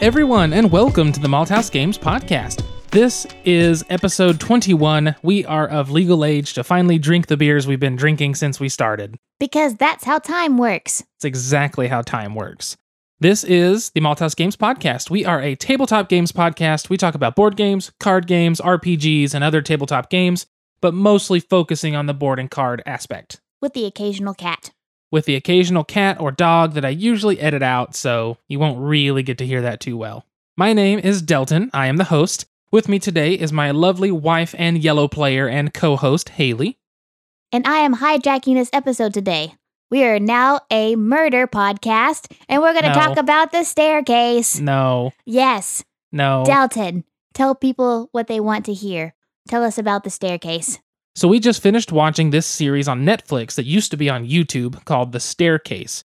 everyone, and welcome to the Malthouse Games Podcast. This is episode 21. We are of legal age to finally drink the beers we've been drinking since we started. Because that's how time works. It's exactly how time works. This is the Malthouse Games Podcast. We are a tabletop games podcast. We talk about board games, card games, RPGs, and other tabletop games, but mostly focusing on the board and card aspect, With the occasional cat. With the occasional cat or dog that I usually edit out, so you won't really get to hear that too well. My name is Delton. I am the host. With me today is my lovely wife and yellow player and co host, Haley. And I am hijacking this episode today. We are now a murder podcast, and we're going to No. talk about the staircase. No, Yes. no. Delton, tell people what they want to hear. Tell us about the staircase. So we just finished watching this series on Netflix that used to be on YouTube called The Staircase.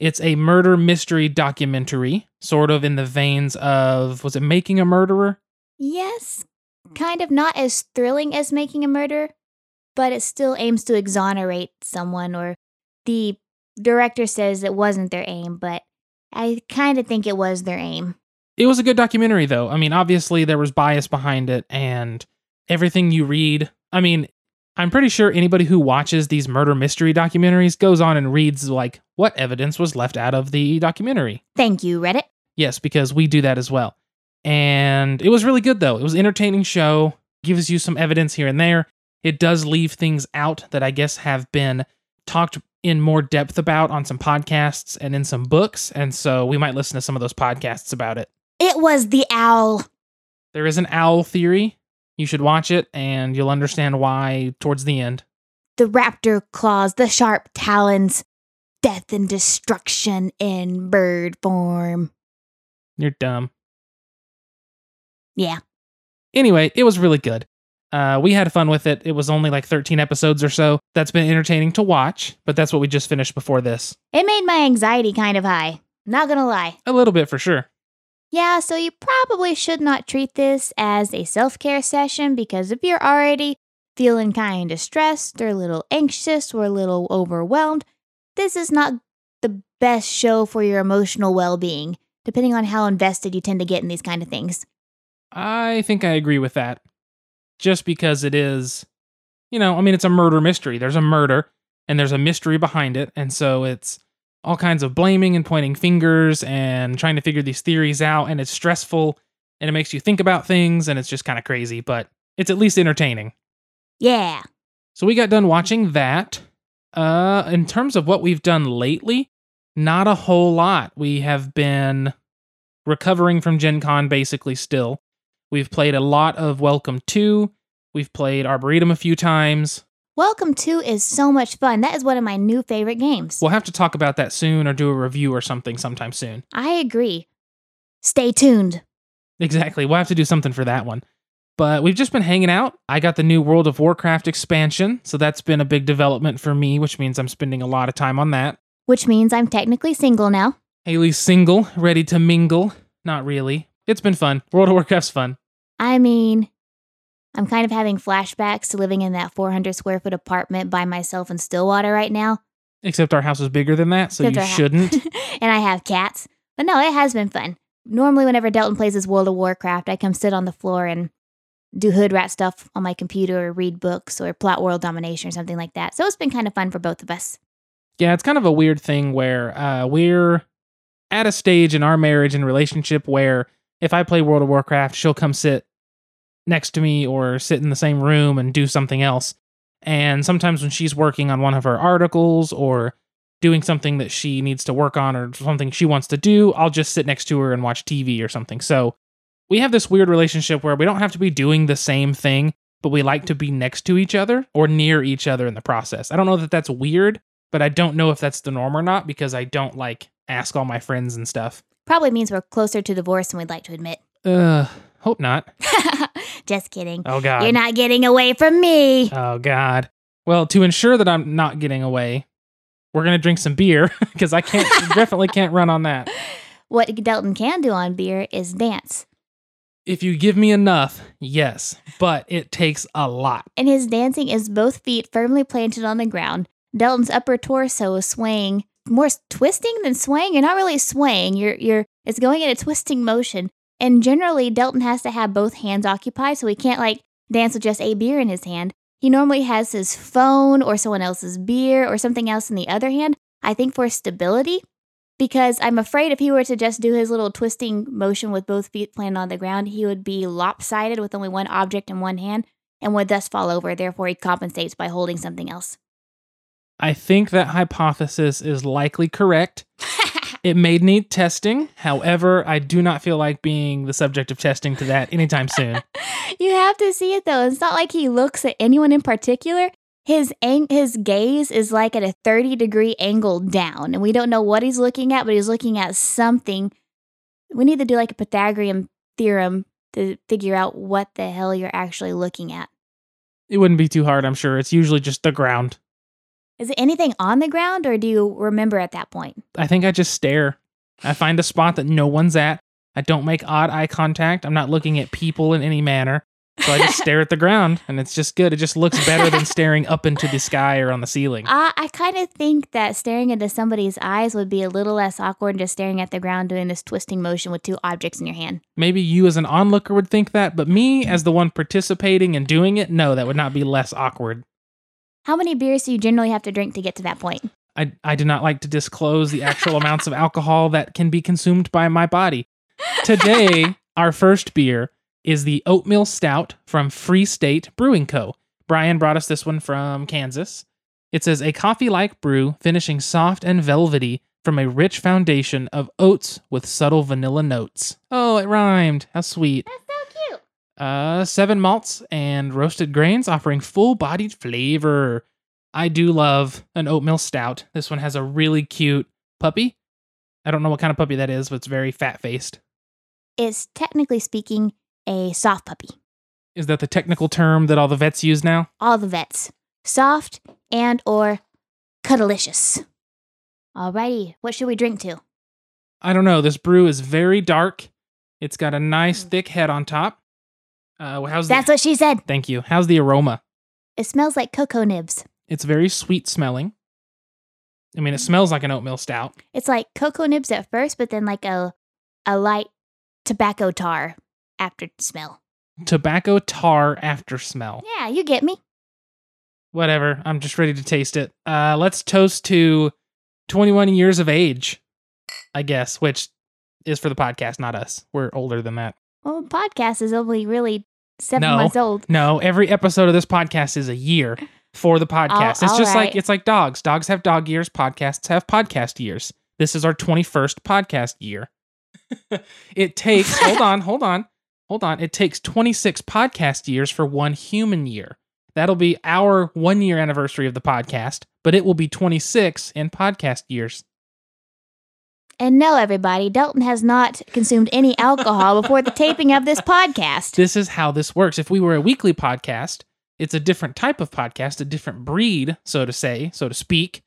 It's a murder mystery documentary, sort of in the veins of was it Making a Murderer? Yes, kind of not as thrilling as making a murder, but it still aims to exonerate someone, or the director says it wasn't their aim, but I kind of think it was their aim. It was a good documentary though. I mean, obviously there was bias behind it and everything you read. I mean, I'm pretty sure anybody who watches these murder mystery documentaries goes on and reads like what evidence was left out of the documentary. Thank you, Reddit. Yes, because we do that as well. And it was really good though. It was an entertaining show, gives you some evidence here and there. It does leave things out that I guess have been talked in more depth about on some podcasts and in some books, and so we might listen to some of those podcasts about it. It was the owl. There is an owl theory. You should watch it and you'll understand why towards the end. The raptor claws, the sharp talons, death and destruction in bird form. You're dumb. Yeah. Anyway, it was really good. Uh, we had fun with it. It was only like 13 episodes or so. That's been entertaining to watch, but that's what we just finished before this. It made my anxiety kind of high. Not gonna lie. A little bit for sure. Yeah, so you probably should not treat this as a self care session because if you're already feeling kind of stressed or a little anxious or a little overwhelmed, this is not the best show for your emotional well being, depending on how invested you tend to get in these kind of things. I think I agree with that. Just because it is, you know, I mean, it's a murder mystery. There's a murder and there's a mystery behind it. And so it's all kinds of blaming and pointing fingers and trying to figure these theories out. And it's stressful and it makes you think about things and it's just kind of crazy, but it's at least entertaining. Yeah. So we got done watching that. Uh, in terms of what we've done lately, not a whole lot. We have been recovering from Gen Con basically still. We've played a lot of Welcome To. We've played Arboretum a few times. Welcome to is so much fun. That is one of my new favorite games. We'll have to talk about that soon or do a review or something sometime soon. I agree. Stay tuned. Exactly. We'll have to do something for that one. But we've just been hanging out. I got the new World of Warcraft expansion, so that's been a big development for me, which means I'm spending a lot of time on that. Which means I'm technically single now. Haley's single, ready to mingle. Not really. It's been fun. World of Warcraft's fun. I mean, I'm kind of having flashbacks to living in that 400 square foot apartment by myself in Stillwater right now. Except our house is bigger than that, so Except you shouldn't. and I have cats. But no, it has been fun. Normally, whenever Delton plays his World of Warcraft, I come sit on the floor and do hood rat stuff on my computer or read books or plot world domination or something like that. So it's been kind of fun for both of us. yeah, it's kind of a weird thing where uh, we're at a stage in our marriage and relationship where if I play World of Warcraft, she'll come sit next to me or sit in the same room and do something else. And sometimes when she's working on one of her articles or doing something that she needs to work on or something she wants to do, I'll just sit next to her and watch TV or something. So we have this weird relationship where we don't have to be doing the same thing, but we like to be next to each other or near each other in the process. I don't know that that's weird, but I don't know if that's the norm or not because I don't like ask all my friends and stuff. Probably means we're closer to divorce than we'd like to admit. Uh, hope not. Just kidding. Oh god. You're not getting away from me. Oh god. Well, to ensure that I'm not getting away, we're gonna drink some beer because I can't definitely can't run on that. What Delton can do on beer is dance. If you give me enough, yes, but it takes a lot. And his dancing is both feet firmly planted on the ground, Delton's upper torso is swaying more twisting than swaying. You're not really swaying. You're you're it's going in a twisting motion. And generally, Delton has to have both hands occupied, so he can't like dance with just a beer in his hand. He normally has his phone or someone else's beer or something else in the other hand. I think for stability, because I'm afraid if he were to just do his little twisting motion with both feet planted on the ground, he would be lopsided with only one object in one hand and would thus fall over. Therefore, he compensates by holding something else. I think that hypothesis is likely correct. It may need testing. However, I do not feel like being the subject of testing to that anytime soon. you have to see it though. It's not like he looks at anyone in particular. His ang- his gaze is like at a 30 degree angle down, and we don't know what he's looking at, but he's looking at something. We need to do like a Pythagorean theorem to figure out what the hell you're actually looking at. It wouldn't be too hard, I'm sure. It's usually just the ground. Is it anything on the ground, or do you remember at that point? I think I just stare. I find a spot that no one's at. I don't make odd eye contact. I'm not looking at people in any manner. So I just stare at the ground, and it's just good. It just looks better than staring up into the sky or on the ceiling. Uh, I, I kind of think that staring into somebody's eyes would be a little less awkward than just staring at the ground doing this twisting motion with two objects in your hand. Maybe you, as an onlooker, would think that, but me, as the one participating and doing it, no, that would not be less awkward. How many beers do you generally have to drink to get to that point? I, I do not like to disclose the actual amounts of alcohol that can be consumed by my body. Today, our first beer is the Oatmeal Stout from Free State Brewing Co. Brian brought us this one from Kansas. It says a coffee like brew, finishing soft and velvety from a rich foundation of oats with subtle vanilla notes. Oh, it rhymed. How sweet. That's so. Uh, seven malts and roasted grains offering full bodied flavor. I do love an oatmeal stout. This one has a really cute puppy. I don't know what kind of puppy that is, but it's very fat faced. It's technically speaking a soft puppy. Is that the technical term that all the vets use now? All the vets. Soft and or cuddlicious. Alrighty, what should we drink to? I don't know. This brew is very dark. It's got a nice thick head on top. Uh, how's That's the, what she said. Thank you. How's the aroma? It smells like cocoa nibs. It's very sweet smelling. I mean, it smells like an oatmeal stout. It's like cocoa nibs at first, but then like a a light tobacco tar after smell. Tobacco tar after smell. Yeah, you get me. Whatever. I'm just ready to taste it. Uh, let's toast to 21 years of age, I guess, which is for the podcast, not us. We're older than that. Well, the podcast is only really seven No. months old. No, every episode of this podcast is a year for the podcast. it's all just like it's like dogs. Dogs have dog years, podcasts have podcast years. This is our 21st podcast year. it takes hold on, hold on. Hold on. It takes 26 podcast years for one human year. That'll be our 1 year anniversary of the podcast, but it will be 26 in podcast years. And no, everybody, Dalton has not consumed any alcohol before the taping of this podcast. This is how this works. If we were a weekly podcast, it's a different type of podcast, a different breed, so to say, so to speak.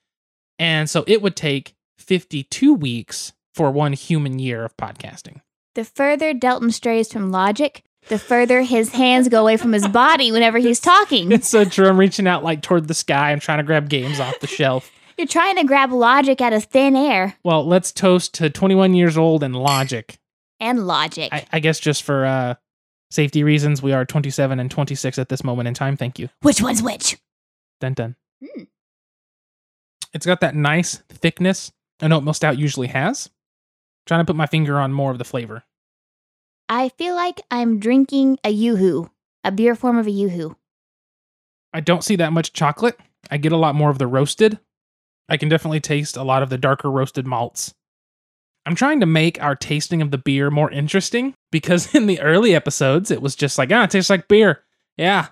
And so it would take 52 weeks for one human year of podcasting. The further Dalton strays from logic, the further his hands go away from his body whenever he's talking. It's so true. I'm reaching out like toward the sky. I'm trying to grab games off the shelf. You're trying to grab logic out of thin air Well, let's toast to 21 years old and logic. and logic. I, I guess just for uh, safety reasons, we are 27 and 26 at this moment in time. Thank you. Which one's which? Dun dun. Hmm. It's got that nice thickness an oatmeal stout usually has. trying to put my finger on more of the flavor. I feel like I'm drinking a yoo-hoo, a beer form of a yoo-hoo. I don't see that much chocolate. I get a lot more of the roasted. I can definitely taste a lot of the darker roasted malts. I'm trying to make our tasting of the beer more interesting because in the early episodes, it was just like, ah, it tastes like beer. Yeah.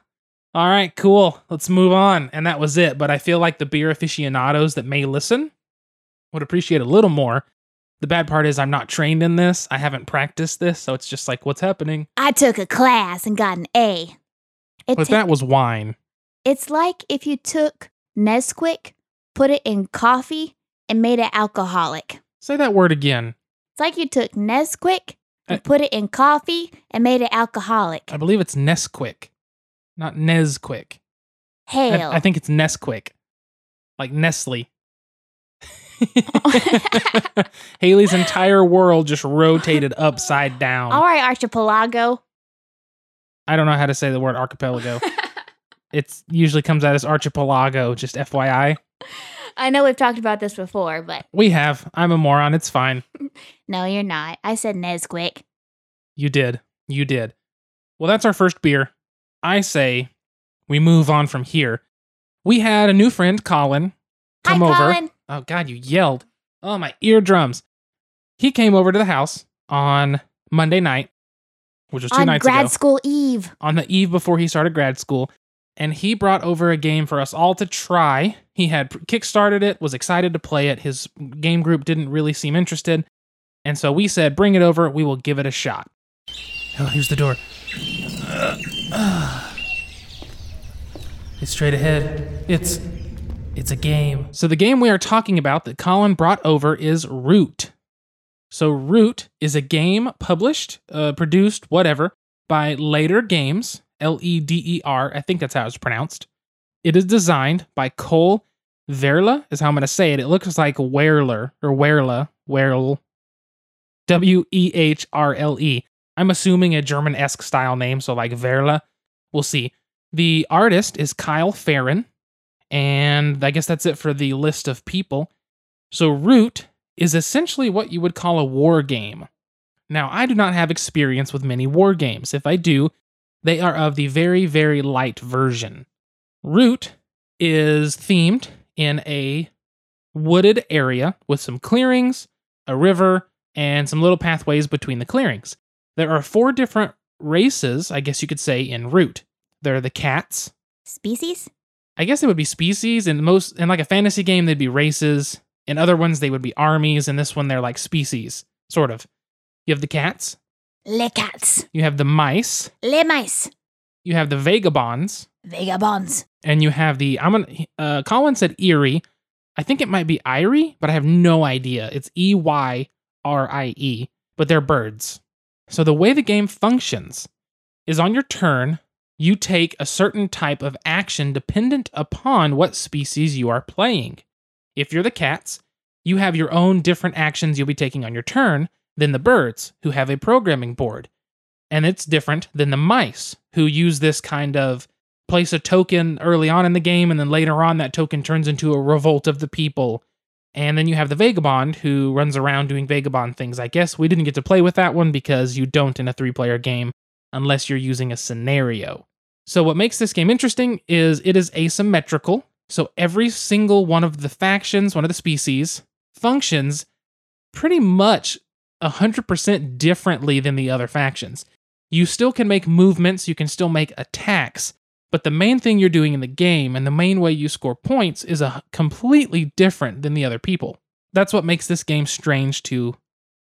All right, cool. Let's move on. And that was it. But I feel like the beer aficionados that may listen would appreciate a little more. The bad part is I'm not trained in this. I haven't practiced this. So it's just like, what's happening? I took a class and got an A. It But ta- that was wine. it's like if you took Nesquik, put it in coffee, and made it alcoholic. Say that word again. It's like you took Nesquik and Uh, put it in coffee and made it alcoholic. I believe it's Nesquik, not Nesquik. I, I think it's Nesquik, like Nestle. Haley's entire world just rotated upside down. All right, archipelago. I don't know how to say the word archipelago. It usually comes out as archipelago, just FYI. I know we've talked about this before, but We have. I'm a moron. It's fine. no, you're not. I said Nesquik. You did. You did. Well, that's our first beer. I say we move on from here. We had a new friend, Colin, come Hi, over. Colin. Oh, God, you yelled. Oh, my eardrums. He came over to the house on Monday night, which was two On nights grad ago, school eve. on the eve before he started grad school. And he brought over a game for us all to try. He had kickstarted it, was excited to play it. His game group didn't really seem interested. And so we said, bring it over. We will give it a shot. Oh, here's the door. It's straight ahead. It's it's a game. So the game we are talking about that Colin brought over is Root. So Root is a game published, uh, produced, whatever, by Leder Games, L E D E R. I think that's how it's pronounced. It is designed by Cole Verla, is how I'm going to say it. It looks like Werler or Werla, Werl, W E H R L E. I'm assuming a German esque style name, so like Verla. We'll see. The artist is Kyle Ferrin, and I guess that's it for the list of people. So, Root is essentially what you would call a war game. Now, I do not have experience with many war games. If I do, they are of the very, very light version. Root is themed in a wooded area with some clearings, a river, and some little pathways between the clearings. There are four different races, I guess you could say, in Root. There are the cats. Species? I guess it would be species. In most, in like a fantasy game, they'd be races. In other ones, they would be armies. In this one, they're like species, sort of. You have the cats. Les cats. You have the mice. Les mice. You have the vagabonds. Vagabonds. and you have the I'm gonna uh Colin said eerie. I think it might be Irie, but I have no idea. It's E Y R I E, but they're birds. So the way the game functions is on your turn, you take a certain type of action dependent upon what species you are playing. If you're the cats, you have your own different actions you'll be taking on your turn than the birds, who have a programming board. And it's different than the mice, who use this kind of place a token early on in the game, and then later on, that token turns into a revolt of the people. And then you have the Vagabond who runs around doing Vagabond things. I guess we didn't get to play with that one because you don't in a three player game unless you're using a scenario. So, what makes this game interesting is it is asymmetrical. So, every single one of the factions, one of the species, functions pretty much 100% differently than the other factions. You still can make movements, you can still make attacks, but the main thing you're doing in the game and the main way you score points is a completely different than the other people. That's what makes this game strange to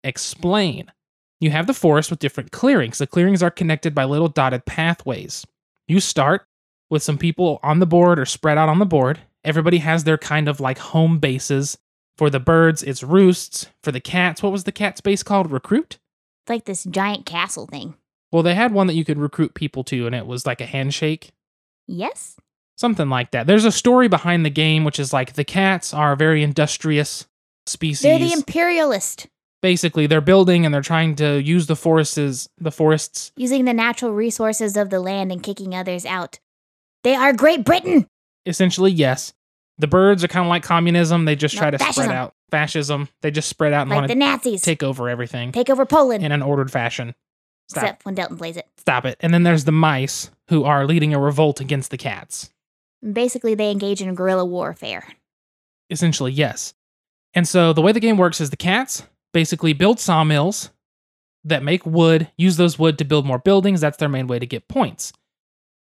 explain. You have the forest with different clearings. The clearings are connected by little dotted pathways. You start with some people on the board or spread out on the board. Everybody has their kind of like home bases. For the birds, it's roosts. For the cats, what was the cat's base called? Recruit? It's like this giant castle thing. Well, they had one that you could recruit people to, and it was like a handshake. Yes? Something like that. There's a story behind the game, which is like the cats are a very industrious species. They're the imperialist, Basically, they're building and they're trying to use the forests, the forests. using the natural resources of the land and kicking others out. They are Great Britain! Essentially, yes. The birds are kind of like communism. They just No, try to fascism. spread out fascism. They just spread out and Like want the to Nazis. take over everything Take over Poland. in an ordered fashion. Stop. Except when Delton plays it. Stop it. And then there's the mice who are leading a revolt against the cats. Basically, they engage in guerrilla warfare. Essentially, yes. And so the way the game works is the cats basically build sawmills that make wood, use those wood to build more buildings. That's their main way to get points.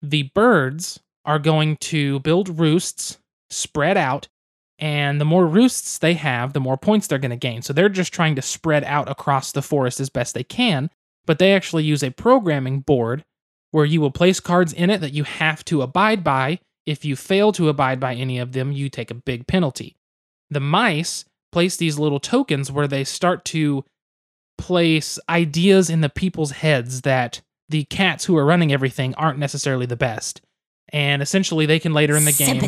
The birds are going to build roosts spread out, and the more roosts they have, the more points they're going to gain. So they're just trying to spread out across the forest as best they can, but they actually use a programming board where you will place cards in it that you have to abide by. If you fail to abide by any of them, you take a big penalty. The mice place these little tokens where they start to place ideas in the people's heads that the cats who are running everything aren't necessarily the best. And essentially, they can later in the game.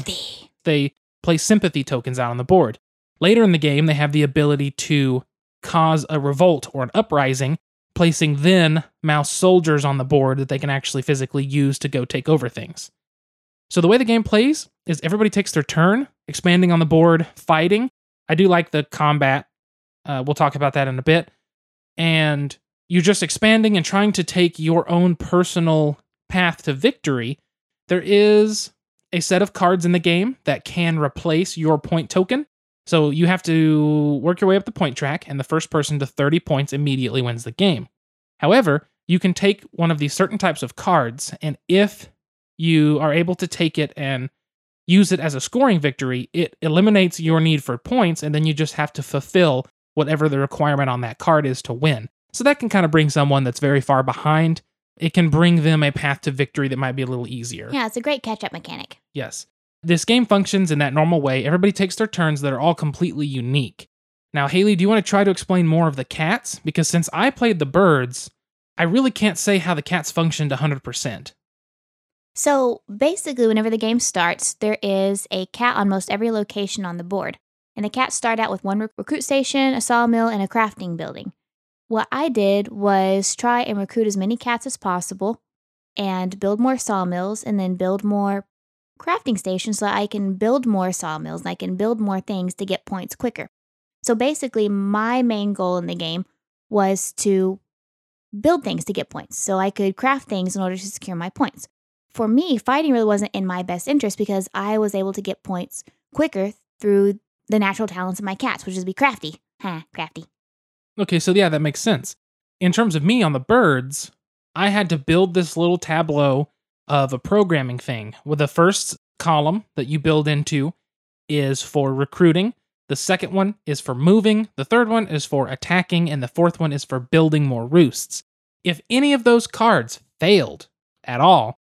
They place sympathy tokens out on the board. Later in the game, they have the ability to cause a revolt or an uprising, placing then mouse soldiers on the board that they can actually physically use to go take over things. So the way the game plays is everybody takes their turn, expanding on the board, fighting. I do like the combat. Uh, we'll talk about that in a bit. And you're just expanding and trying to take your own personal path to victory. There is a set of cards in the game that can replace your point token. So you have to work your way up the point track, and the first person to 30 points immediately wins the game. However, you can take one of these certain types of cards, and if you are able to take it and use it as a scoring victory, it eliminates your need for points, and then you just have to fulfill whatever the requirement on that card is to win. So that can kind of bring someone that's very far behind. It can bring them a path to victory that might be a little easier. Yeah, it's a great catch up mechanic. Yes. This game functions in that normal way. Everybody takes their turns that are all completely unique. Now, Haley, do you want to try to explain more of the cats? Because since I played the birds, I really can't say how the cats functioned 100%. So basically, whenever the game starts, there is a cat on most every location on the board. And the cats start out with one rec- recruit station, a sawmill, and a crafting building. What I did was try and recruit as many cats as possible and build more sawmills and then build more crafting stations so I can build more sawmills and I can build more things to get points quicker. So basically, my main goal in the game was to build things to get points so I could craft things in order to secure my points. For me, fighting really wasn't in my best interest because I was able to get points quicker through the natural talents of my cats, which is be crafty. Ha, crafty. Okay, so yeah, that makes sense. In terms of me on the birds, I had to build this little tableau of a programming thing. With the first column that you build into is for recruiting, the second one is for moving, the third one is for attacking, and the fourth one is for building more roosts. If any of those cards failed at all,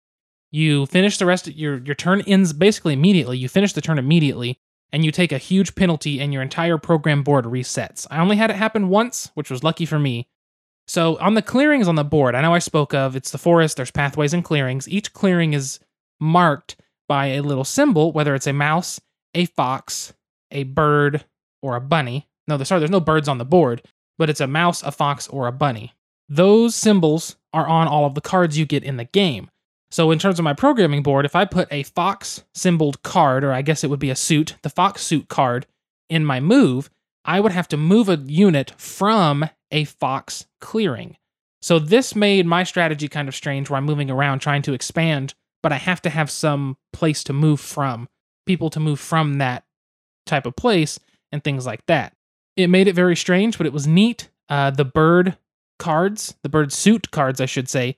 you finish the rest of your your turn ends basically immediately. You finish the turn immediately and you take a huge penalty and your entire program board resets. I only had it happen once, which was lucky for me. So on the clearings on the board, I know I spoke of it's the forest, there's pathways and clearings. Each clearing is marked by a little symbol, whether it's a mouse, a fox, a bird, or a bunny. No, sorry, there's no birds on the board, but it's a mouse, a fox, or a bunny. Those symbols are on all of the cards you get in the game. So, in terms of my programming board, if I put a fox symboled card, or I guess it would be a suit, the fox suit card, in my move, I would have to move a unit from a fox clearing. So, this made my strategy kind of strange where I'm moving around trying to expand, but I have to have some place to move from, people to move from that type of place, and things like that. It made it very strange, but it was neat. Uh, the bird cards, the bird suit cards, I should say,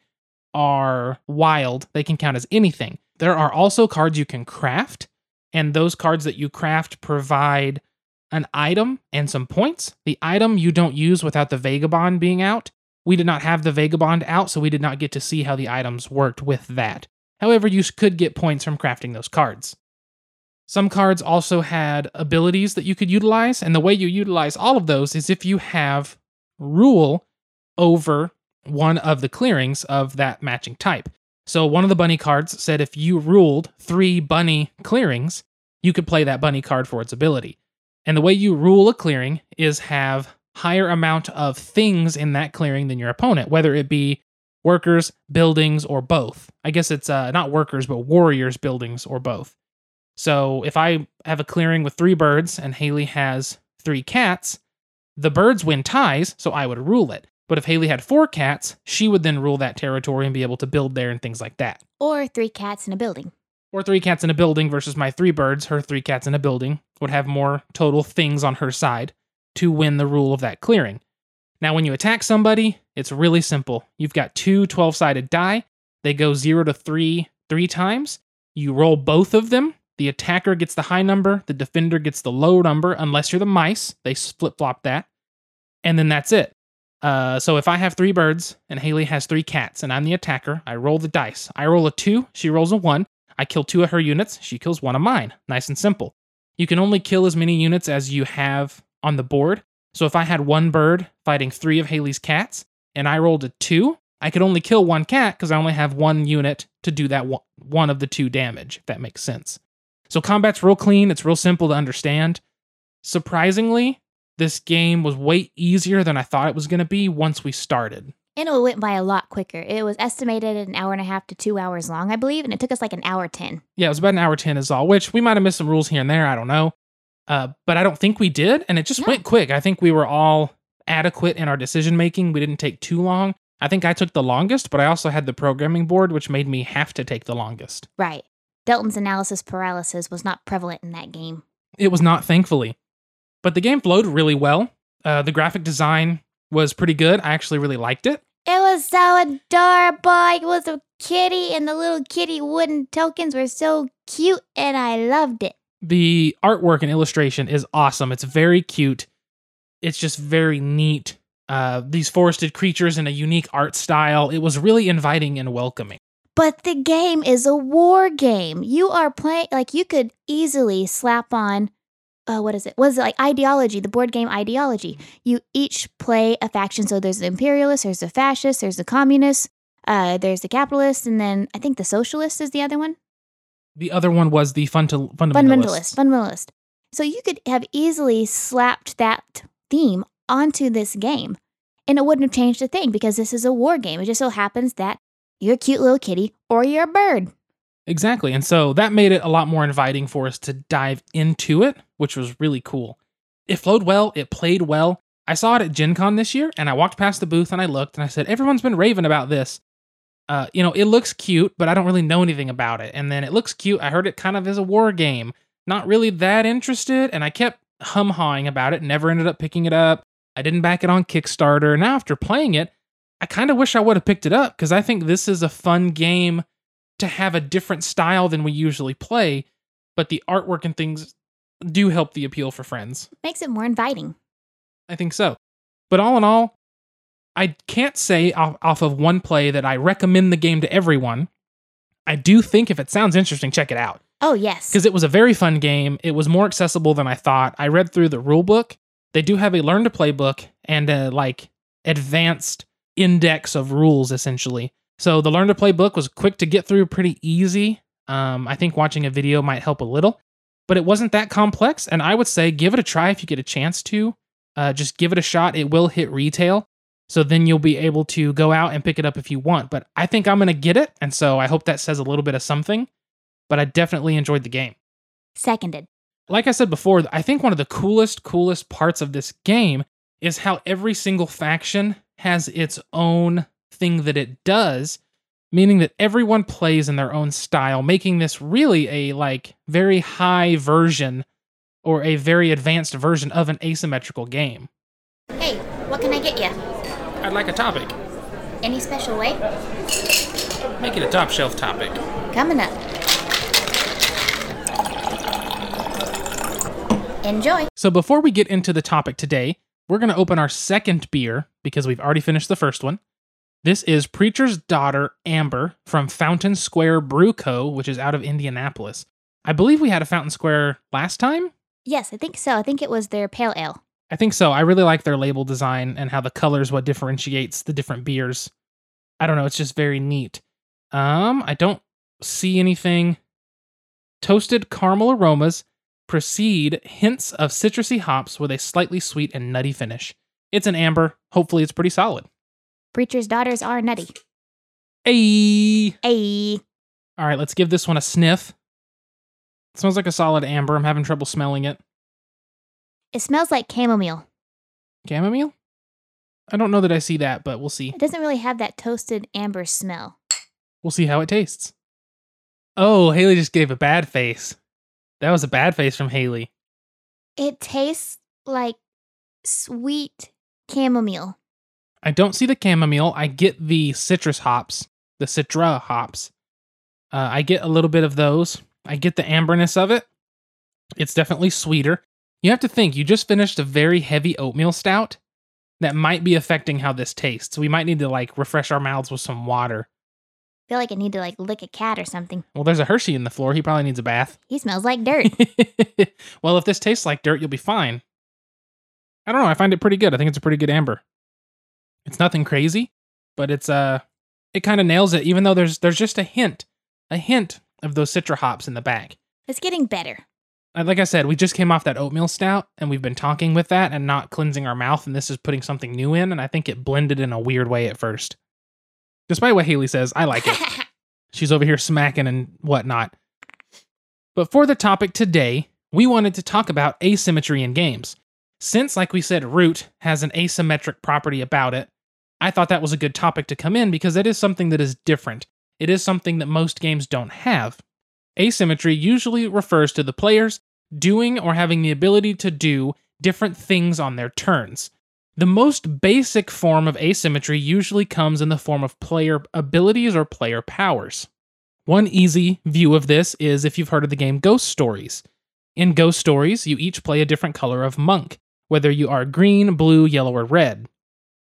are wild. They can count as anything. There are also cards you can craft, and those cards that you craft provide an item and some points. The item you don't use without the Vagabond being out. We did not have the Vagabond out, so we did not get to see how the items worked with that. However, you could get points from crafting those cards. Some cards also had abilities that you could utilize, and the way you utilize all of those is if you have rule over one of the clearings of that matching type. So one of the bunny cards said if you ruled three bunny clearings, you could play that bunny card for its ability. And the way you rule a clearing is have higher amount of things in that clearing than your opponent, whether it be workers, buildings, or both. I guess it's uh, not workers, but warriors, buildings, or both. So if I have a clearing with three birds and Haley has three cats, the birds win ties, so I would rule it. But if Haley had four cats, she would then rule that territory and be able to build there and things like that. Or three cats in a building. Or three cats in a building versus my three birds, her three cats in a building would have more total things on her side to win the rule of that clearing. Now, when you attack somebody, it's really simple. You've got two 12 sided die, they go zero to three three times. You roll both of them. The attacker gets the high number, the defender gets the low number, unless you're the mice. They flip flop that. And then that's it. Uh, so if I have three birds and Haley has three cats and I'm the attacker, I roll the dice. I roll a two, she rolls a one. I kill two of her units, she kills one of mine. Nice and simple. You can only kill as many units as you have on the board. So if I had one bird fighting three of Haley's cats and I rolled a two, I could only kill one cat because I only have one unit to do that one of the two damage, if that makes sense. So combat's real clean, it's real simple to understand. Surprisingly, this game was way easier than I thought it was going to be once we started. And it went by a lot quicker. It was estimated an hour and a half to two hours long, I believe, and it took us like an hour 10. Yeah, it was about an hour 10 is all, which we might have missed some rules here and there. I don't know. Uh, but I don't think we did. And it just No. went quick. I think we were all adequate in our decision making. We didn't take too long. I think I took the longest, but I also had the programming board, which made me have to take the longest. Right. Dalton's analysis paralysis was not prevalent in that game. It was not, thankfully. But the game flowed really well. Uh, the graphic design was pretty good. I actually really liked it. It was so adorable. It was a kitty, and the little kitty wooden tokens were so cute, and I loved it. The artwork and illustration is awesome. It's very cute. It's just very neat. Uh, these forested creatures in a unique art style. It was really inviting and welcoming. But the game is a war game. You are playing, like, you could easily slap on, uh, what is it? Was it like ideology, the board game ideology? You each play a faction. So there's the imperialist, there's the fascist, there's the communist, uh, there's the capitalist, and then I think the socialist is the other one. The other one was the fundamentalist. fundamentalist fundamentalist so you could have easily slapped that theme onto this game and it wouldn't have changed a thing because this is a war game it just so happens that you're a cute little kitty or you're a bird Exactly. And so that made it a lot more inviting for us to dive into it, which was really cool. It flowed well, it played well. I saw it at Gen Con this year and I walked past the booth and I looked and I said, Everyone's been raving about this. Uh, you know, it looks cute, but I don't really know anything about it. And then it looks cute. I heard it kind of as a war game. Not really that interested. And I kept hum hawing about it, never ended up picking it up. I didn't back it on Kickstarter. Now, after playing it, I kind of wish I would have picked it up because I think this is a fun game to have a different style than we usually play, but the artwork and things do help the appeal for friends. makes it more inviting I think so. But all in all, I can't say off, off of one play that I recommend the game to everyone. I do think if it sounds interesting, check it out oh yes because it was a very fun game. It was more accessible than I thought. I read through the rule book. They do have a learn to play book and a like advanced index of rules essentially. So the learn to play book was quick to get through, pretty easy. Um, I think watching a video might help a little, but it wasn't that complex. And I would say give it a try if you get a chance to. Uh, just give it a shot. It will hit retail. So then you'll be able to go out and pick it up if you want. But I think I'm going to get it. And so I hope that says a little bit of something. But I definitely enjoyed the game seconded like I said before, I think one of the coolest, coolest parts of this game is how every single faction has its own thing that it does, meaning that everyone plays in their own style, making this really a like very high version or a very advanced version of an asymmetrical game. hey what can i get you I'd like a topic. any special way Make it a top shelf topic. coming up enjoy So before we get into the topic today, we're going to open our second beer because we've already finished the first one. This is Preacher's Daughter Amber from Fountain Square Brew Co., which is out of Indianapolis. I believe we had a Fountain Square last time. yes i think so i think it was their pale ale I think so. I really like their label design and how the colors what differentiates the different beers. I don't know, it's just very neat. Um, I don't see anything. Toasted caramel aromas precede hints of citrusy hops with a slightly sweet and nutty finish. It's an amber. Hopefully, it's pretty solid. Preacher's daughters are nutty Hey. hey All right, let's give this one a sniff. It smells like a solid amber. I'm having trouble smelling it. it smells like chamomile Chamomile? I don't know that I see that, but we'll see. It doesn't really have that toasted amber smell. We'll see how it tastes. Oh, Haley just gave a bad face. That was a bad face from Haley. It tastes like sweet chamomile. I don't see the chamomile. I get the citrus hops, the citra hops. Uh, I get a little bit of those. I get the amberness of it. It's definitely sweeter. You have to think, you just finished a very heavy oatmeal stout that might be affecting how this tastes. We might need to like refresh our mouths with some water. I feel like I need to like lick a cat or something. Well, there's a Hershey in the floor. He probably needs a bath. He smells like dirt. well, if this tastes like dirt, you'll be fine. I don't know. I find it pretty good. I think it's a pretty good amber. It's nothing crazy, but it's uh it kind of nails it even though there's there's just a hint, a hint of those citra hops in the back. it's getting better. like I said, we just came off that oatmeal stout and we've been talking with that and not cleansing our mouth. And this is putting something new in. And I think it blended in a weird way at first. Despite what Haley says, I like it. She's over here smacking and whatnot. But for the topic today, we wanted to talk about asymmetry in games. Since, like we said, root has an asymmetric property about it, I thought that was a good topic to come in because it is something that is different. It is something that most games don't have. Asymmetry usually refers to the players doing or having the ability to do different things on their turns. The most basic form of asymmetry usually comes in the form of player abilities or player powers. One easy view of this is if you've heard of the game Ghost Stories. In Ghost Stories, you each play a different color of monk, whether you are green, blue, yellow, or red.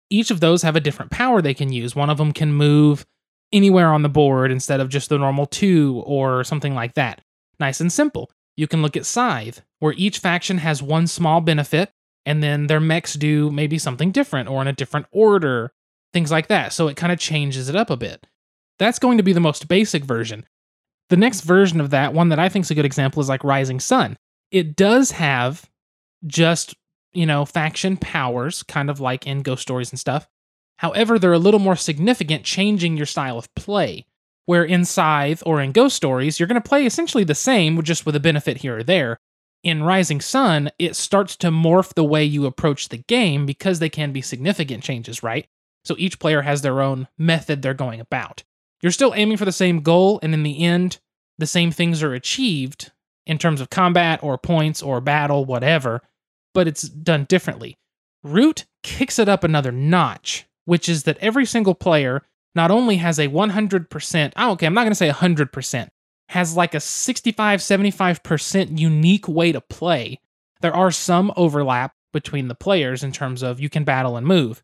Each of those have a different power they can use. One of them can move anywhere on the board instead of just the normal two or something like that. Nice and simple. You can look at Scythe, where each faction has one small benefit, and then their mechs do maybe something different or in a different order, things like that. So it kind of changes it up a bit. That's going to be the most basic version. The next version of that, one that I think is a good example, is like Rising Sun. It does have just, you know, faction powers, kind of like in Ghost Stories and stuff. However, they're a little more significant, changing your style of play. Where in Scythe or in Ghost Stories, you're going to play essentially the same, just with a benefit here or there. In Rising Sun, it starts to morph the way you approach the game because they can be significant changes, right? So each player has their own method they're going about. You're still aiming for the same goal, and in the end, the same things are achieved in terms of combat or points or battle, whatever, but it's done differently. Root kicks it up another notch, which is that every single player not only has a 100%, oh, okay, I'm not going to say 100%, has like a 65, 75% unique way to play. There are some overlap between the players in terms of you can battle and move,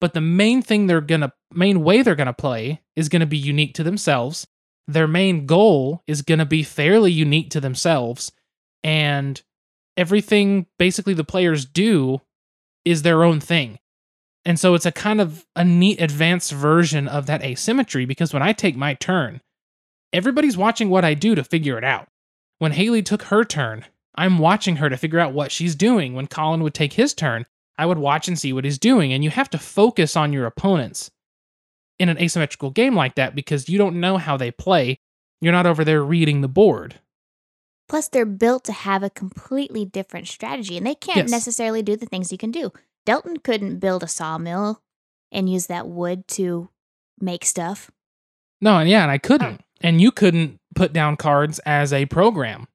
but the main thing they're gonna main way they're gonna play is gonna be unique to themselves. Their main goal is gonna be fairly unique to themselves, and everything basically the players do is their own thing. And so it's a kind of a neat advanced version of that asymmetry because when I take my turn, everybody's watching what I do to figure it out. When Haley took her turn, I'm watching her to figure out what she's doing. When Colin would take his turn, I would watch and see what he's doing. And you have to focus on your opponents in an asymmetrical game like that because you don't know how they play. You're not over there reading the board. Plus, they're built to have a completely different strategy, and they can't Yes. necessarily do the things you can do. Delton couldn't build a sawmill and use that wood to make stuff. No, and yeah, and I couldn't. Oh. And you couldn't put down cards as a program.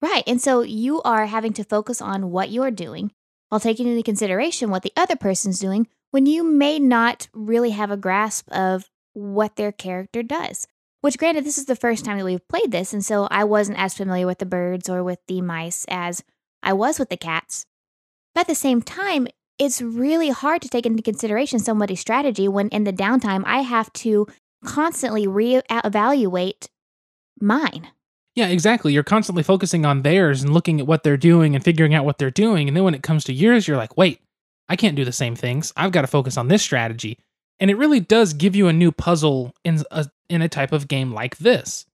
Right. And so you are having to focus on what you're doing while taking into consideration what the other person's doing when you may not really have a grasp of what their character does. Which, granted, this is the first time that we've played this, and so I wasn't as familiar with the birds or with the mice as I was with the cats. But at the same time, it's really hard to take into consideration somebody's strategy when in the downtime I have to constantly re-evaluate mine. Yeah, exactly. You're constantly focusing on theirs and looking at what they're doing and figuring out what they're doing. And then when it comes to yours, you're like, wait, I can't do the same things. I've got to focus on this strategy. And it really does give you a new puzzle in a, in a type of game like this.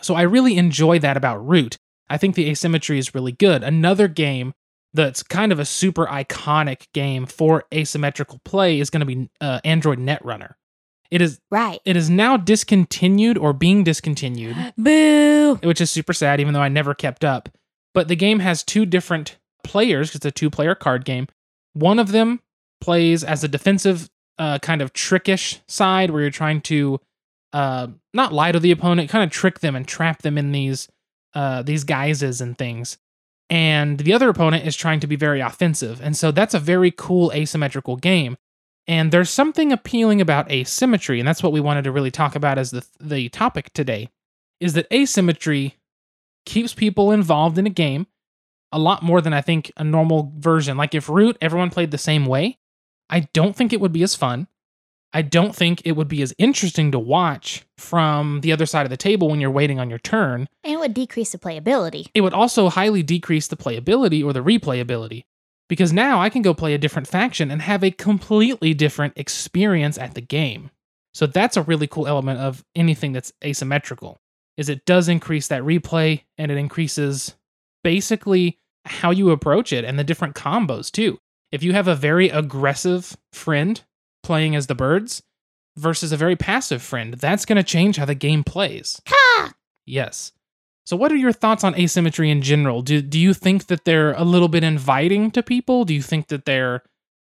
So I really enjoy that about Root. I think the asymmetry is really good. Another game that's kind of a super iconic game for asymmetrical play is going to be uh, Android Netrunner. It is Right. it is now discontinued or being discontinued Boo! which is super sad, even though I never kept up. But the game has two different players it's a two player card game. One of them plays as a defensive, uh, kind of trickish side where you're trying to uh, not lie to the opponent, kind of trick them and trap them in these uh, these guises and things. And the other opponent is trying to be very offensive. And so that's a very cool asymmetrical game. And there's something appealing about asymmetry, and that's what we wanted to really talk about as the the topic today is that asymmetry keeps people involved in a game a lot more than I think a normal version. Like if Root everyone played the same way, I don't think it would be as fun. I don't think it would be as interesting to watch from the other side of the table when you're waiting on your turn. And it would decrease the playability. It would also highly decrease the playability or the replayability because now I can go play a different faction and have a completely different experience at the game. So that's a really cool element of anything that's asymmetrical is it does increase that replay and it increases basically how you approach it and the different combos too. If you have a very aggressive friend playing as the birds versus a very passive friend, that's going to change how the game plays. Ha! Yes. So, what are your thoughts on asymmetry in general? Do, do you think that they're a little bit inviting to people? Do you think that they're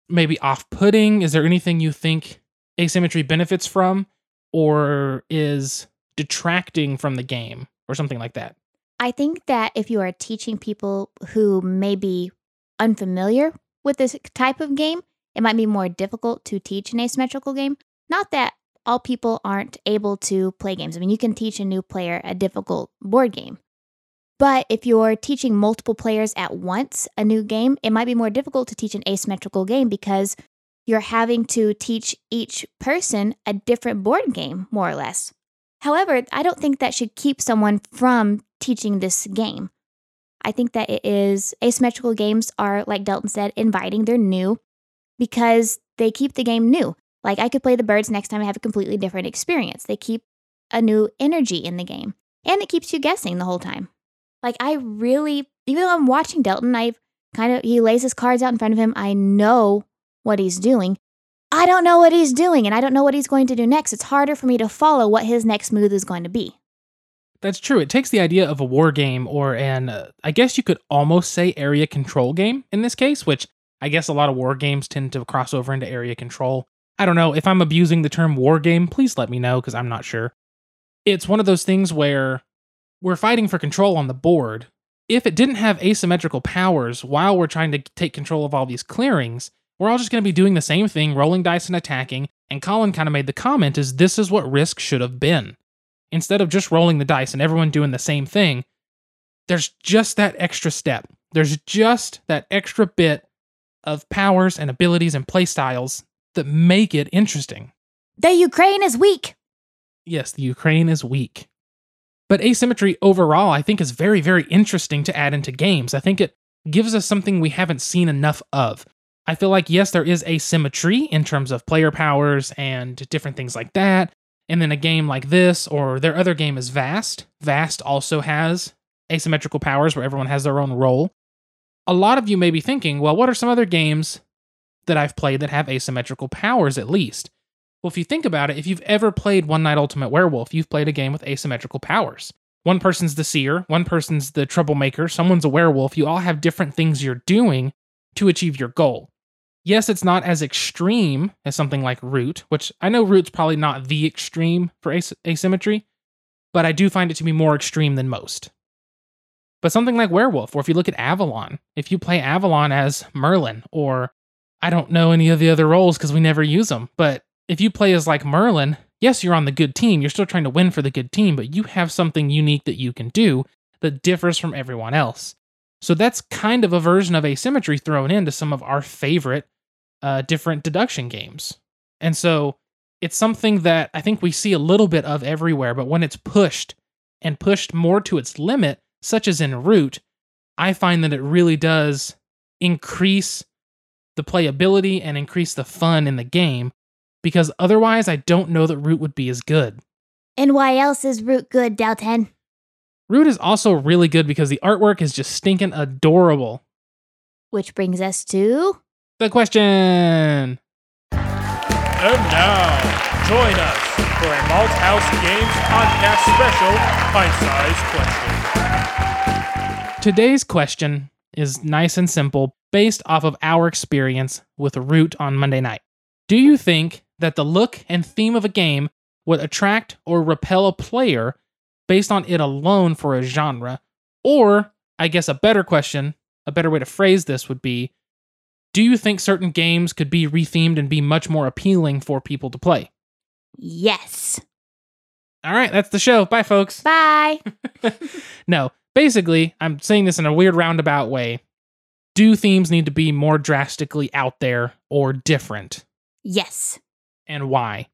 maybe off putting? Is there anything you think asymmetry benefits from or is detracting from the game or something like that? I think that if you are teaching people who may be unfamiliar with this type of game, it might be more difficult to teach an asymmetrical game. Not that all people aren't able to play games. I mean, you can teach a new player a difficult board game. But if you're teaching multiple players at once a new game, it might be more difficult to teach an asymmetrical game because you're having to teach each person a different board game, more or less. However, I don't think that should keep someone from teaching this game. I think that it is asymmetrical games are, like Delton said, inviting. They're new because they keep the game new. Like I could play the birds next time I have a completely different experience. They keep a new energy in the game. And it keeps you guessing the whole time. Like I really even though I'm watching Delton, I've kind of he lays his cards out in front of him. I know what he's doing. I don't know what he's doing and I don't know what he's going to do next. It's harder for me to follow what his next move is going to be. That's true. It takes the idea of a war game or an, uh, I guess you could almost say area control game in this case, which I guess a lot of war games tend to cross over into area control. I don't know. If I'm abusing the term war game, please let me know because I'm not sure. It's one of those things where we're fighting for control on the board. If it didn't have asymmetrical powers while we're trying to take control of all these clearings, we're all just going to be doing the same thing, rolling dice and attacking. And Colin kind of made the comment is this is what risk should have been. Instead of just rolling the dice and everyone doing the same thing, there's just that extra step. There's just that extra bit of powers and abilities and playstyles that make it interesting. The Ukraine is weak. Yes, the Ukraine is weak. But asymmetry overall, I think, is very, very interesting to add into games. I think it gives us something we haven't seen enough of. I feel like, yes, there is asymmetry in terms of player powers and different things like that. And then a game like this, or their other game is Vast. Vast also has asymmetrical powers where everyone has their own role. A lot of you may be thinking, well, what are some other games that I've played that have asymmetrical powers at least. Well, if you think about it, if you've ever played One Night Ultimate Werewolf, you've played a game with asymmetrical powers. One person's the seer, one person's the troublemaker, someone's a werewolf. You all have different things you're doing to achieve your goal. Yes, it's not as extreme as something like Root, which I know Root's probably not the extreme for as- asymmetry, but I do find it to be more extreme than most. But something like Werewolf, or if you look at Avalon, if you play Avalon as Merlin or I don't know any of the other roles because we never use them. But if you play as like Merlin, yes, you're on the good team. You're still trying to win for the good team, but you have something unique that you can do that differs from everyone else. So that's kind of a version of asymmetry thrown into some of our favorite uh, different deduction games. And so it's something that I think we see a little bit of everywhere, but when it's pushed and pushed more to its limit, such as in Root, I find that it really does increase the playability and increase the fun in the game because otherwise I don't know that Root would be as good. And why else is Root good, Delton? Root is also really good because the artwork is just stinking adorable. Which brings us to the question. And now, join us for a Malthaus Games podcast special pint-sized question. Today's question is nice and simple, based off of our experience with Root on Monday night. Do you think that the look and theme of a game would attract or repel a player based on it alone for a genre? Or, I guess a better question, a better way to phrase this would be Do you think certain games could be rethemed and be much more appealing for people to play? Yes. All right, that's the show. Bye, folks. Bye. no, basically, I'm saying this in a weird roundabout way do themes need to be more drastically out there or different? Yes. And why?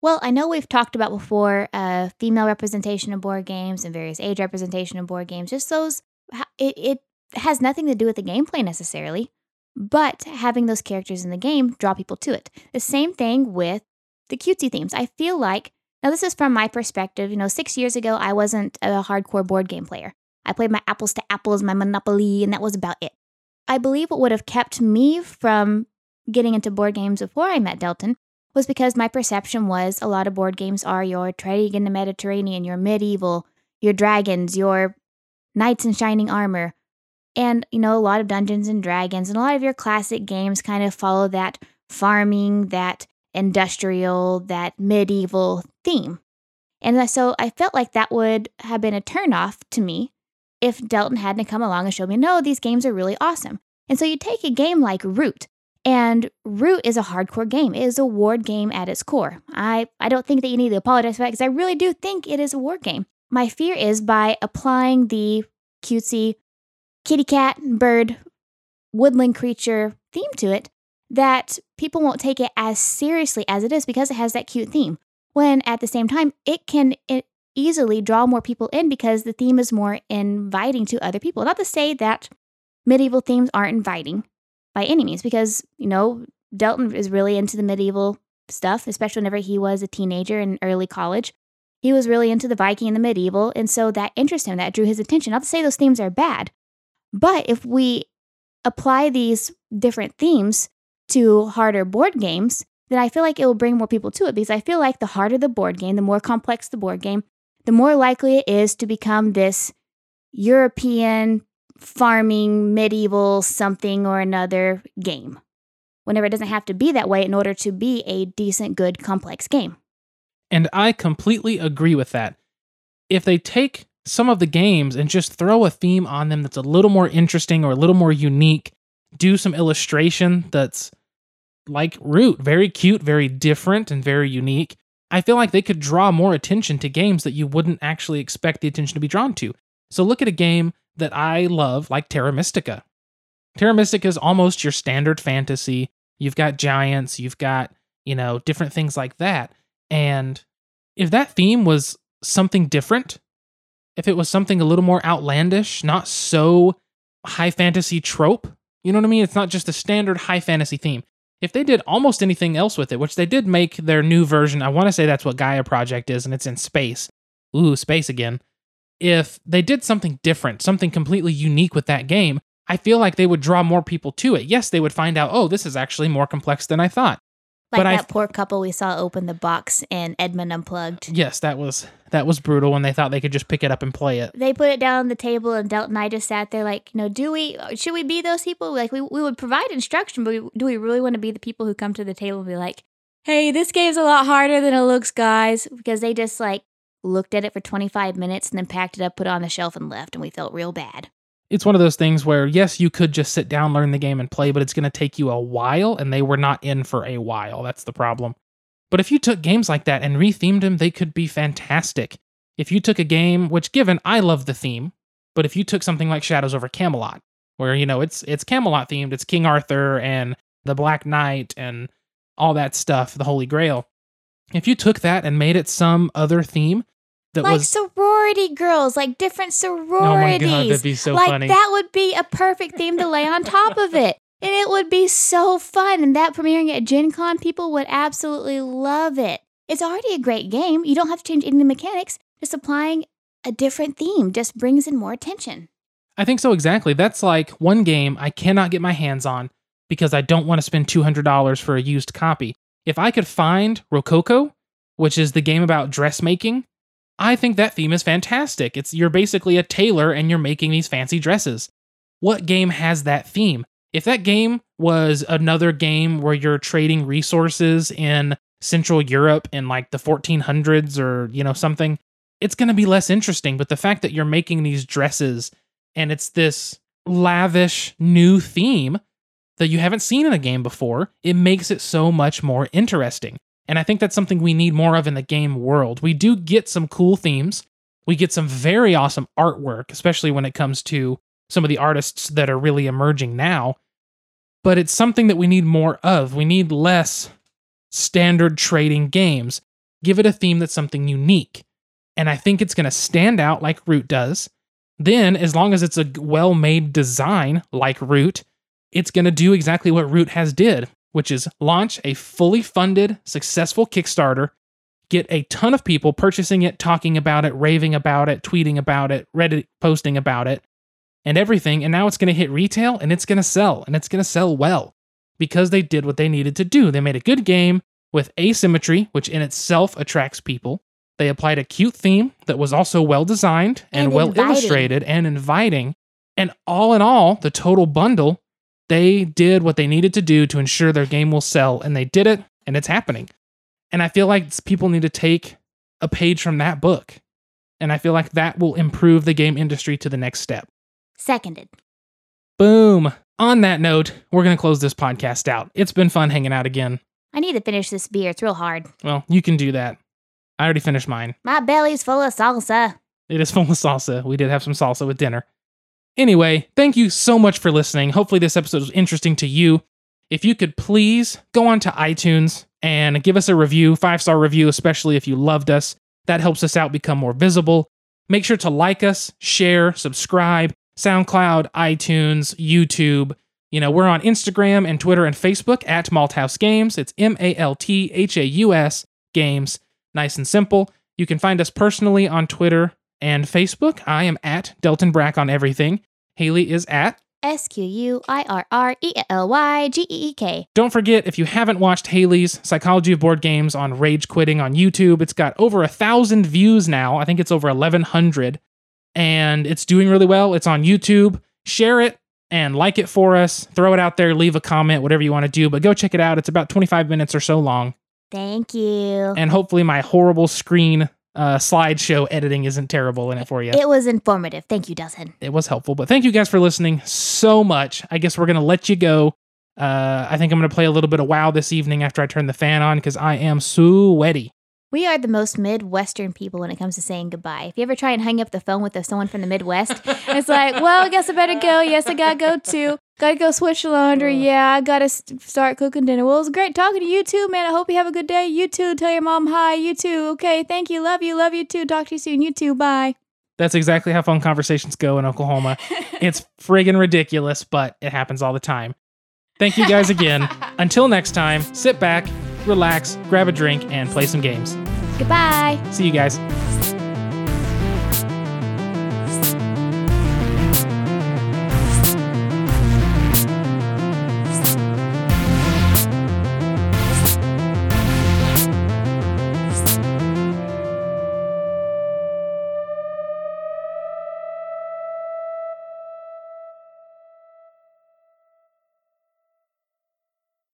Well, I know we've talked about before uh, female representation in board games and various age representation in board games. Just those, it, it has nothing to do with the gameplay necessarily, but having those characters in the game draw people to it. The same thing with the cutesy themes. I feel like, now this is from my perspective, you know, six years ago, I wasn't a hardcore board game player. I played my apples to apples, my Monopoly, and that was about it. I believe what would have kept me from getting into board games before I met Delton was because my perception was a lot of board games are your trading in the Mediterranean, your medieval, your dragons, your knights in shining armor. And, you know, a lot of Dungeons and Dragons and a lot of your classic games kind of follow that farming, that industrial, that medieval theme. And so I felt like that would have been a turnoff to me if Delton hadn't come along and showed me, no, these games are really awesome. And so you take a game like Root, and Root is a hardcore game. It is a war game at its core. I, I don't think that you need to apologize for that because I really do think it is a war game. My fear is by applying the cutesy kitty cat, bird, woodland creature theme to it, that people won't take it as seriously as it is because it has that cute theme. When at the same time, it can easily draw more people in because the theme is more inviting to other people. Not to say that medieval themes aren't inviting by any means, because, you know, Delton is really into the medieval stuff, especially whenever he was a teenager in early college. He was really into the Viking and the medieval, and so that interested him, that drew his attention. Not to say those themes are bad, but if we apply these different themes to harder board games, then I feel like it will bring more people to it because I feel like the harder the board game, the more complex the board game, the more likely it is to become this European farming medieval something or another game. Whenever it doesn't have to be that way in order to be a decent, good, complex game. And I completely agree with that. If they take some of the games and just throw a theme on them that's a little more interesting or a little more unique, do some illustration that's like Root, very cute, very different, and very unique, I feel like they could draw more attention to games that you wouldn't actually expect the attention to be drawn to. So look at a game that I love, like Terra Mystica. Terra Mystica is almost your standard fantasy. You've got giants, you've got, you know, different things like that. And if that theme was something different, if it was something a little more outlandish, not so high fantasy trope, you know what I mean? It's not just a standard high fantasy theme if they did almost anything else with it, which they did make their new version, I want to say that's what Gaia Project is, and it's in space. Ooh, space again. If they did something different, something completely unique with that game, I feel like they would draw more people to it. Yes, they would find out, oh, this is actually more complex than I thought. Like But I- that poor couple we saw open the box and Edmund Unplugged. Yes, that was that was brutal when they thought they could just pick it up and play it. They put it down on the table, and Delton and I just sat there like, you know, do we, should we be those people? Like, we, we would provide instruction, but we, do we really want to be the people who come to the table and be like, hey, this game's a lot harder than it looks, guys? Because they just like looked at it for 25 minutes and then packed it up, put it on the shelf, and left, and we felt real bad. It's one of those things where yes, you could just sit down, learn the game and play, but it's going to take you a while and they were not in for a while. That's the problem. But if you took games like that and rethemed them, they could be fantastic. If you took a game, which given I love the theme, but if you took something like Shadows over Camelot, where you know it's it's Camelot themed, it's King Arthur and the Black Knight and all that stuff, the Holy Grail. If you took that and made it some other theme that like was sorority girls, like different sororities. Oh my god, that'd be so like funny. that would be a perfect theme to lay on top of it. And it would be so fun. And that premiering at Gen Con, people would absolutely love it. It's already a great game. You don't have to change any of the mechanics. Just applying a different theme just brings in more attention. I think so exactly. That's like one game I cannot get my hands on because I don't want to spend $200 for a used copy. If I could find Rococo, which is the game about dressmaking, I think that theme is fantastic. It's you're basically a tailor and you're making these fancy dresses. What game has that theme? If that game was another game where you're trading resources in Central Europe in like the 1400s or, you know, something, it's going to be less interesting. But the fact that you're making these dresses and it's this lavish new theme that you haven't seen in a game before, it makes it so much more interesting. And I think that's something we need more of in the game world. We do get some cool themes. We get some very awesome artwork, especially when it comes to some of the artists that are really emerging now. But it's something that we need more of. We need less standard trading games. Give it a theme that's something unique. And I think it's going to stand out like Root does. Then, as long as it's a well made design like Root, it's going to do exactly what Root has did, which is launch a fully funded, successful Kickstarter, get a ton of people purchasing it, talking about it, raving about it, tweeting about it, Reddit posting about it, and everything. And now it's going to hit retail and it's going to sell and it's going to sell well because they did what they needed to do. They made a good game with asymmetry, which in itself attracts people. They applied a cute theme that was also well designed and, And well inviting. illustrated and inviting. And all in all, the total bundle, they did what they needed to do to ensure their game will sell. And they did it, and it's happening. And I feel like people need to take a page from that book. And I feel like that will improve the game industry to the next step. Seconded. Boom. On that note, we're going to close this podcast out. It's been fun hanging out again. I need to finish this beer. It's real hard. Well, you can do that. I already finished mine. My belly's full of salsa. It is full of salsa. We did have some salsa with dinner. Anyway, thank you so much for listening. Hopefully, this episode was interesting to you. If you could please go on to iTunes and give us a review, five star review, especially if you loved us. That helps us out become more visible. Make sure to like us, share, subscribe, SoundCloud, iTunes, YouTube. You know, we're on Instagram and Twitter and Facebook at Malthaus Games. It's M A L T H A U S Games. Nice and simple. You can find us personally on Twitter and Facebook. I am at Delton Brack on everything. Haley is at. S Q U I R R E L Y G E E K. Don't forget, if you haven't watched Haley's Psychology of Board Games on Rage Quitting on YouTube, it's got over a thousand views now. I think it's over 1,100. And it's doing really well. It's on YouTube. Share it and like it for us. Throw it out there, leave a comment, whatever you want to do. But go check it out. It's about 25 minutes or so long. Thank you. And hopefully, my horrible screen uh, slideshow editing isn't terrible in it for you. It was informative. Thank you, Dustin. it was helpful. But thank you guys for listening so much. I guess we're gonna let you go. Uh, I think I'm gonna play a little bit of WoW this evening after I turn the fan on because I am sweaty. We are the most Midwestern people when it comes to saying goodbye. If you ever try and hang up the phone with someone from the Midwest, it's like, well, I guess I better go. Yes, I gotta go too. Gotta go switch laundry. Yeah, I gotta start cooking dinner. Well, it was great talking to you too, man. I hope you have a good day. You too. Tell your mom hi. You too. Okay, thank you. Love you. Love you too. Talk to you soon. You too. Bye. That's exactly how phone conversations go in Oklahoma. it's friggin' ridiculous, but it happens all the time. Thank you guys again. Until next time, sit back, relax, grab a drink, and play some games. Goodbye. See you guys.